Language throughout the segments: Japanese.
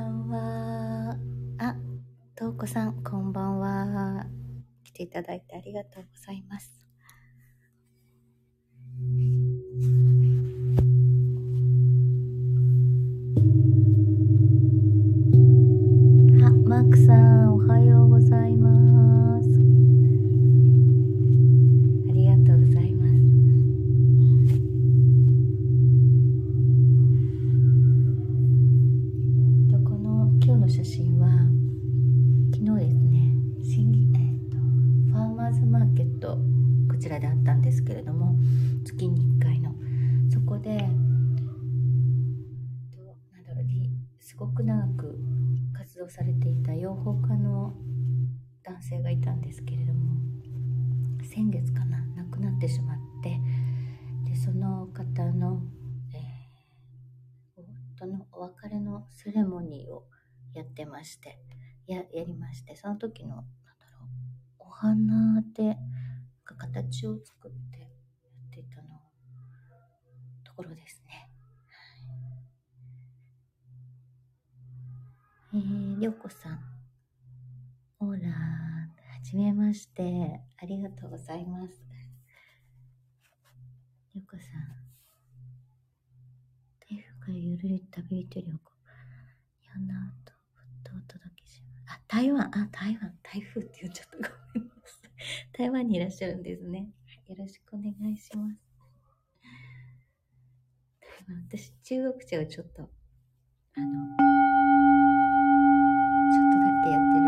んは。あ、とうこさん、こんばんは。来ていただいてありがとうございます。あ、マークさん、おはようございます。写真は昨日ですねえー、とファーマーズマーケットこちらであったんですけれども月に1回のそこでえーなんだろうすごく長く活動されていた養蜂家の男性がいたんですけれども先月かな亡くなってしまってでその方の、えー夫のお別れのセレモニーをやってましてややりましてその時のなんだろうお花でなんか形を作ってやっていたのところですね。えー、りょうこさん。オーラー。はじめまして。ありがとうございます。りょうこさん。台風からゆるりと旅人旅行。やなと、ふっと。あ、台湾、あ、台湾、台風って言っちゃった。ごめんなさい。台湾にいらっしゃるんですね。よろしくお願いします。台湾私、中国茶をちょっと、あの、ちょっとだけやってる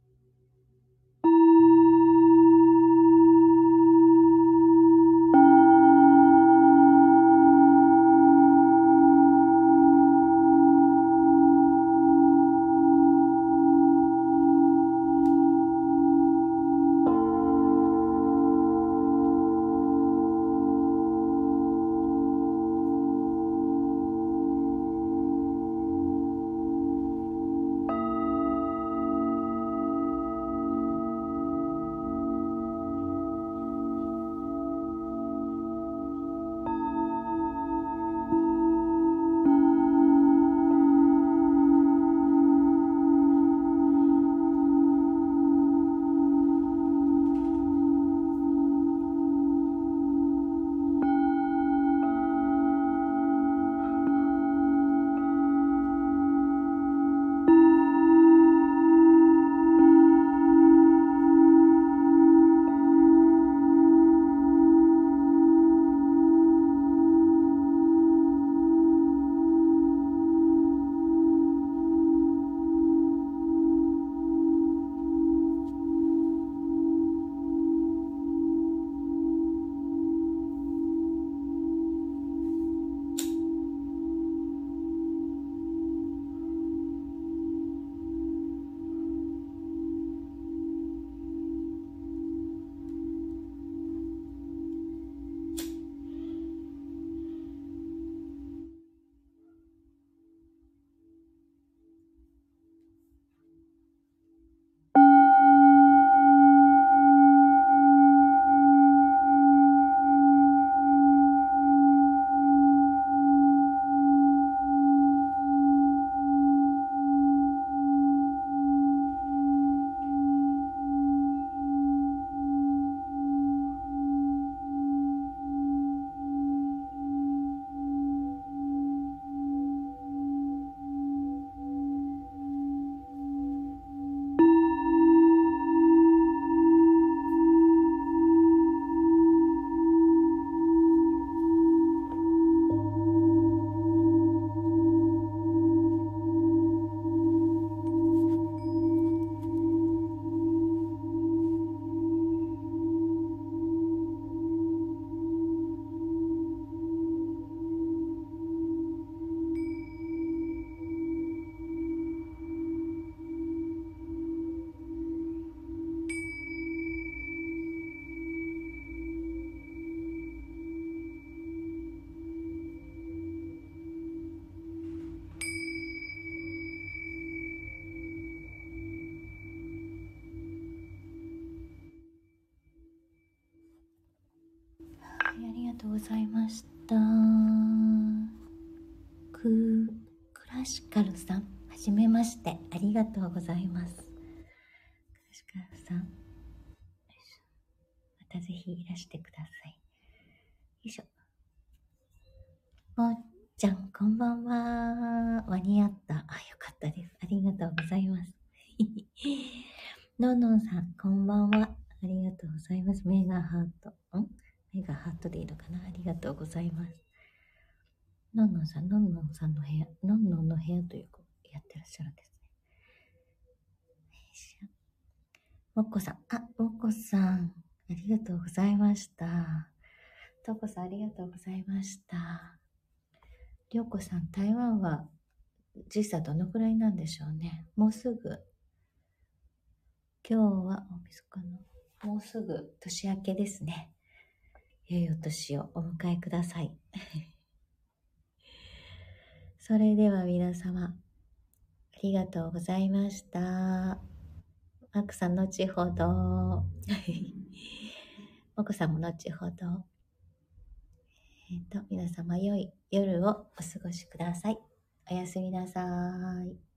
シカルさん、はじめまして。ありがとうございます。クラシカルさん。またぜひいらしてください。よいしょ。もっちゃん、こんばんは。間に合った。あ、よかったです。ありがとうございます。のんのんさん、こんばんは。ありがとうございます。メガハート。ん？目がハートでいいのかな？ありがとうございます。のんのんさん、のんのんさんの部屋、のんのんの部屋というか、やってらっしゃるんですね。もっこさん、あ、もっこさん、ありがとうございました。とこさん、ありがとうございました。りょうこさん、台湾は時差どのくらいなんでしょうね。もうすぐ、今日はおみそかの、もうすぐ年明けですね。良いお年をお迎えください。それでは皆様、ありがとうございました。マックさん、後ほど。モコさんも後ほど。えっ、ー、と、皆様、良い夜をお過ごしください。おやすみなさい。